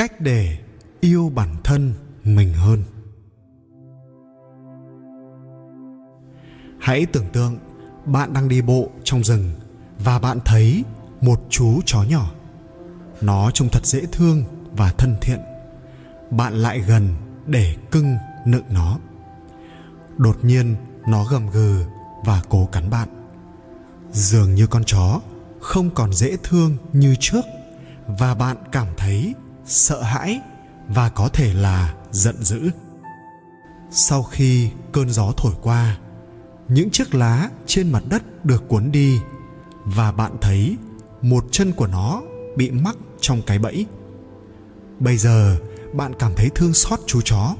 cách để yêu bản thân mình hơn. Hãy tưởng tượng bạn đang đi bộ trong rừng và bạn thấy một chú chó nhỏ. Nó trông thật dễ thương và thân thiện. Bạn lại gần để cưng nựng nó. Đột nhiên, nó gầm gừ và cố cắn bạn. Dường như con chó không còn dễ thương như trước và bạn cảm thấy sợ hãi và có thể là giận dữ. Sau khi cơn gió thổi qua, những chiếc lá trên mặt đất được cuốn đi và bạn thấy một chân của nó bị mắc trong cái bẫy. Bây giờ, bạn cảm thấy thương xót chú chó.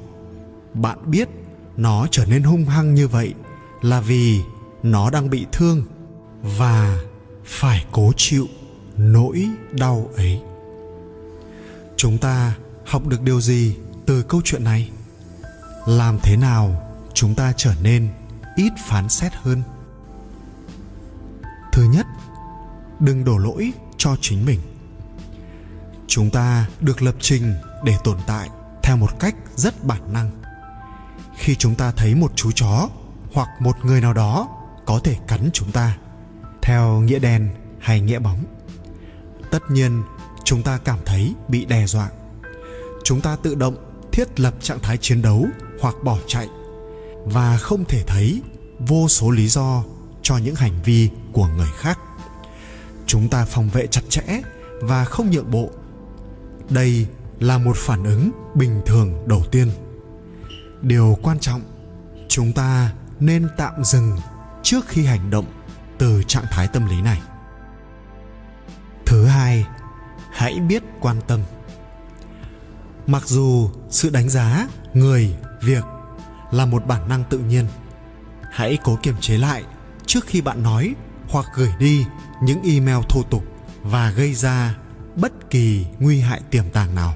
Bạn biết nó trở nên hung hăng như vậy là vì nó đang bị thương và phải cố chịu nỗi đau ấy chúng ta học được điều gì từ câu chuyện này? Làm thế nào chúng ta trở nên ít phán xét hơn? Thứ nhất, đừng đổ lỗi cho chính mình. Chúng ta được lập trình để tồn tại theo một cách rất bản năng. Khi chúng ta thấy một chú chó hoặc một người nào đó có thể cắn chúng ta, theo nghĩa đen hay nghĩa bóng, tất nhiên chúng ta cảm thấy bị đe dọa. Chúng ta tự động thiết lập trạng thái chiến đấu hoặc bỏ chạy. Và không thể thấy vô số lý do cho những hành vi của người khác. Chúng ta phòng vệ chặt chẽ và không nhượng bộ. Đây là một phản ứng bình thường đầu tiên. Điều quan trọng, chúng ta nên tạm dừng trước khi hành động từ trạng thái tâm lý này hãy biết quan tâm. Mặc dù sự đánh giá, người, việc là một bản năng tự nhiên, hãy cố kiềm chế lại trước khi bạn nói hoặc gửi đi những email thô tục và gây ra bất kỳ nguy hại tiềm tàng nào.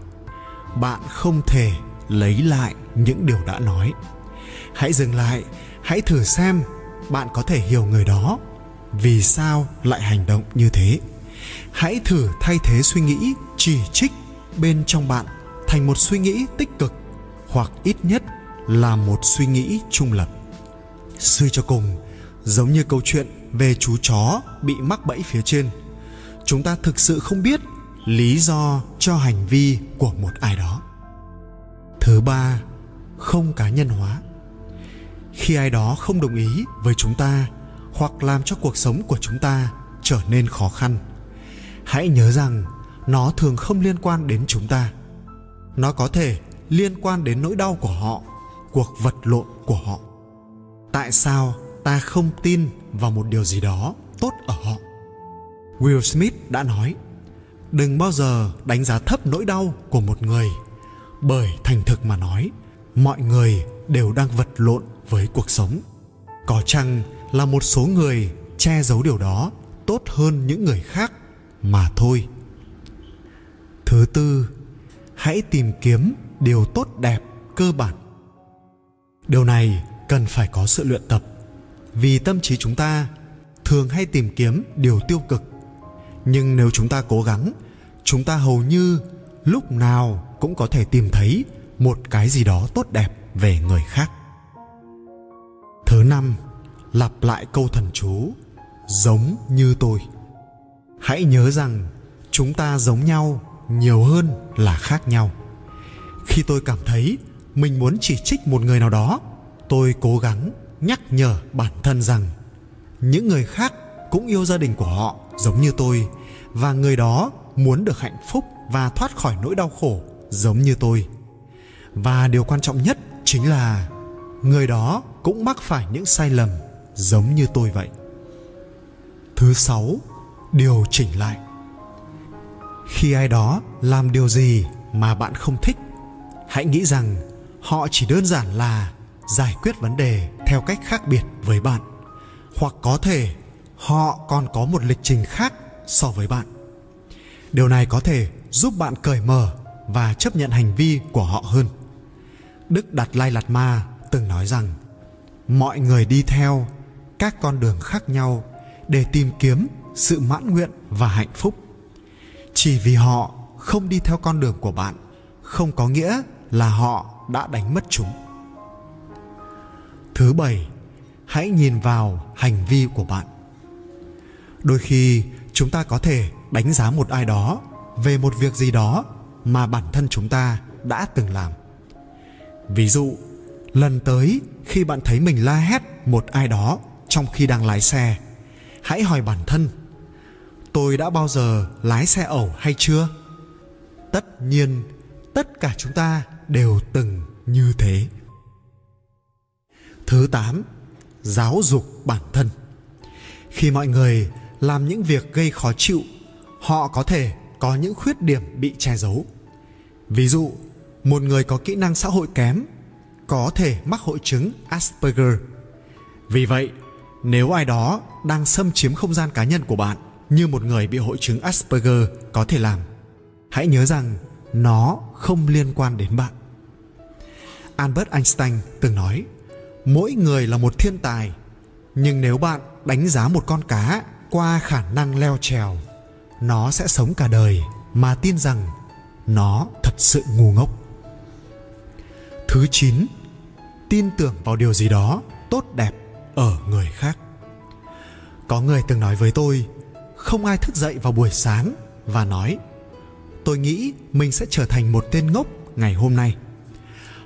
Bạn không thể lấy lại những điều đã nói. Hãy dừng lại, hãy thử xem bạn có thể hiểu người đó vì sao lại hành động như thế hãy thử thay thế suy nghĩ, chỉ trích bên trong bạn thành một suy nghĩ tích cực, hoặc ít nhất là một suy nghĩ trung lập. Suy cho cùng, giống như câu chuyện về chú chó bị mắc bẫy phía trên, chúng ta thực sự không biết lý do cho hành vi của một ai đó. Thứ ba, không cá nhân hóa. Khi ai đó không đồng ý với chúng ta hoặc làm cho cuộc sống của chúng ta trở nên khó khăn hãy nhớ rằng, nó thường không liên quan đến chúng ta. Nó có thể liên quan đến nỗi đau của họ, cuộc vật lộn của họ. Tại sao ta không tin vào một điều gì đó tốt ở họ? Will smith đã nói, đừng bao giờ đánh giá thấp nỗi đau của một người, bởi thành thực mà nói, mọi người đều đang vật lộn với cuộc sống. Có chăng là một số người che giấu điều đó tốt hơn những người khác? Mà thôi. Thứ tư, hãy tìm kiếm điều tốt đẹp cơ bản. Điều này cần phải có sự luyện tập, vì tâm trí chúng ta thường hay tìm kiếm điều tiêu cực. Nhưng nếu chúng ta cố gắng, chúng ta hầu như lúc nào cũng có thể tìm thấy một cái gì đó tốt đẹp về người khác. Thứ năm, lặp lại câu thần chú, giống như tôi hãy nhớ rằng chúng ta giống nhau nhiều hơn là khác nhau. Khi tôi cảm thấy mình muốn chỉ trích một người nào đó, tôi cố gắng nhắc nhở bản thân rằng những người khác cũng yêu gia đình của họ giống như tôi và người đó muốn được hạnh phúc và thoát khỏi nỗi đau khổ giống như tôi. Và điều quan trọng nhất chính là người đó cũng mắc phải những sai lầm giống như tôi vậy. Thứ sáu điều chỉnh lại. Khi ai đó làm điều gì mà bạn không thích, hãy nghĩ rằng họ chỉ đơn giản là giải quyết vấn đề theo cách khác biệt với bạn, hoặc có thể họ còn có một lịch trình khác so với bạn. Điều này có thể giúp bạn cởi mở và chấp nhận hành vi của họ hơn. Đức đạt lai lạt ma từng nói rằng, mọi người đi theo các con đường khác nhau để tìm kiếm sự mãn nguyện và hạnh phúc. Chỉ vì họ không đi theo con đường của bạn, không có nghĩa là họ đã đánh mất chúng. Thứ bảy, hãy nhìn vào hành vi của bạn. Đôi khi chúng ta có thể đánh giá một ai đó về một việc gì đó mà bản thân chúng ta đã từng làm. Ví dụ, lần tới khi bạn thấy mình la hét một ai đó trong khi đang lái xe, hãy hỏi bản thân tôi đã bao giờ lái xe ẩu hay chưa? Tất nhiên, tất cả chúng ta đều từng như thế. Thứ tám, giáo dục bản thân. Khi mọi người làm những việc gây khó chịu, họ có thể có những khuyết điểm bị che giấu. Ví dụ, một người có kỹ năng xã hội kém có thể mắc hội chứng asperger. Vì vậy, nếu ai đó đang xâm chiếm không gian cá nhân của bạn như một người bị hội chứng asperger có thể làm. Hãy nhớ rằng nó không liên quan đến bạn. Albert einstein từng nói, mỗi người là một thiên tài, nhưng nếu bạn đánh giá một con cá qua khả năng leo trèo, nó sẽ sống cả đời mà tin rằng nó thật sự ngu ngốc. Thứ chín, tin tưởng vào điều gì đó tốt đẹp ở người khác. Có người từng nói với tôi không ai thức dậy vào buổi sáng và nói, tôi nghĩ mình sẽ trở thành một tên ngốc ngày hôm nay.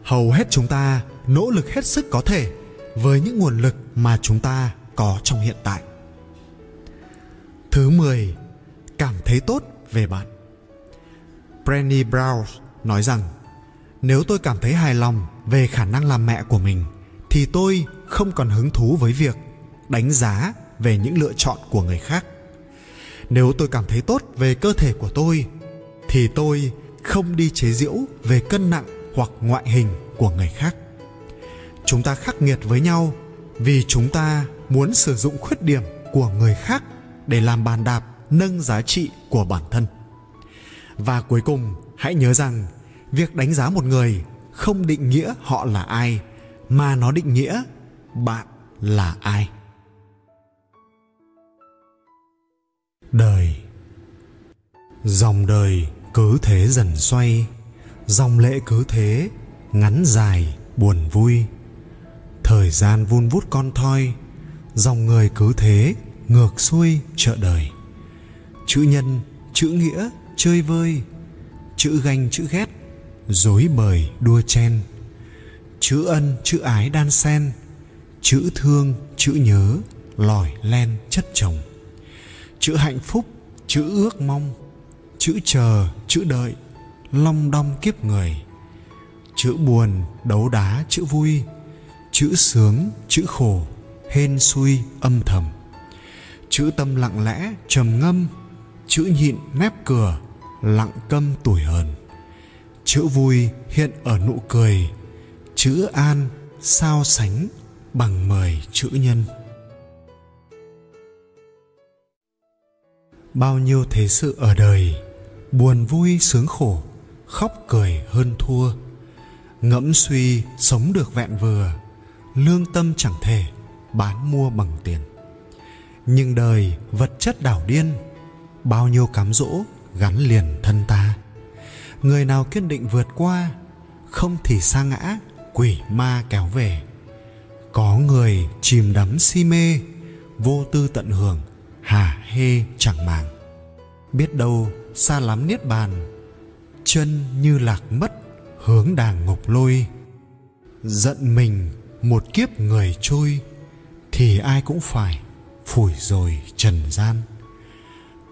Hầu hết chúng ta nỗ lực hết sức có thể với những nguồn lực mà chúng ta có trong hiện tại. Thứ 10 cảm thấy tốt về bạn. Brené Brown nói rằng, nếu tôi cảm thấy hài lòng về khả năng làm mẹ của mình, thì tôi không còn hứng thú với việc đánh giá về những lựa chọn của người khác nếu tôi cảm thấy tốt về cơ thể của tôi, thì tôi không đi chế giễu về cân nặng hoặc ngoại hình của người khác. Chúng ta khắc nghiệt với nhau vì chúng ta muốn sử dụng khuyết điểm của người khác để làm bàn đạp, nâng giá trị của bản thân. Và cuối cùng, hãy nhớ rằng việc đánh giá một người không định nghĩa họ là ai, mà nó định nghĩa bạn là ai. Đời. Dòng đời cứ thế dần xoay, dòng lệ cứ thế, ngắn dài, buồn vui. Thời gian vun vút con thoi, dòng người cứ thế, ngược xuôi, chợ đời. Chữ nhân, chữ nghĩa, chơi vơi. Chữ ganh, chữ ghét dối bời, đua chen. Chữ ân, chữ ái đan sen chữ thương, chữ nhớ lòi len chất chồng chữ hạnh phúc, chữ ước mong, chữ chờ, chữ đợi, long đong kiếp người. Chữ buồn, đấu đá, chữ vui, chữ sướng, chữ khổ, hên xui, âm thầm. Chữ tâm lặng lẽ, trầm ngâm, chữ nhịn nép cửa, lặng câm tuổi hờn. Chữ vui, hiện ở nụ cười, chữ an, sao sánh, bằng mời chữ nhân. Bao nhiêu thế sự ở đời, buồn vui sướng khổ, khóc cười hơn thua. Ngẫm suy sống được vẹn vừa, lương tâm chẳng thể bán mua bằng tiền. Nhưng đời vật chất đảo điên, bao nhiêu cám dỗ gắn liền thân ta. Người nào kiên định vượt qua, không thì sa ngã, quỷ ma kéo về. Có người chìm đắm si mê, vô tư tận hưởng hà hê chẳng màng. Biết đâu xa lắm niết bàn, chân như lạc mất hướng đàng ngục lôi. Giận mình một kiếp người trôi, thì ai cũng phải phủi rồi trần gian.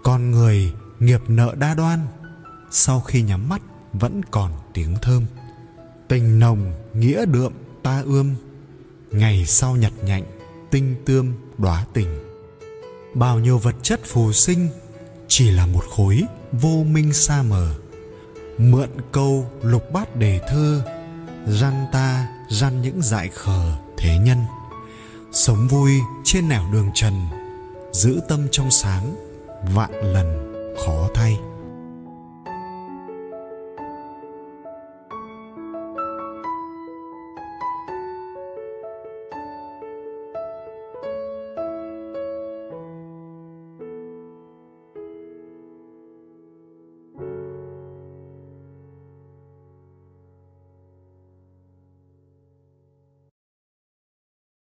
Con người nghiệp nợ đa đoan, sau khi nhắm mắt vẫn còn tiếng thơm. Tình nồng nghĩa đượm ta ươm, ngày sau nhặt nhạnh tinh tươm đóa tình bao nhiêu vật chất phù sinh chỉ là một khối vô minh xa mờ. Mượn câu lục bát đề thơ, răn ta răn những dại khờ thế nhân. Sống vui trên nẻo đường trần, giữ tâm trong sáng vạn lần khó thay.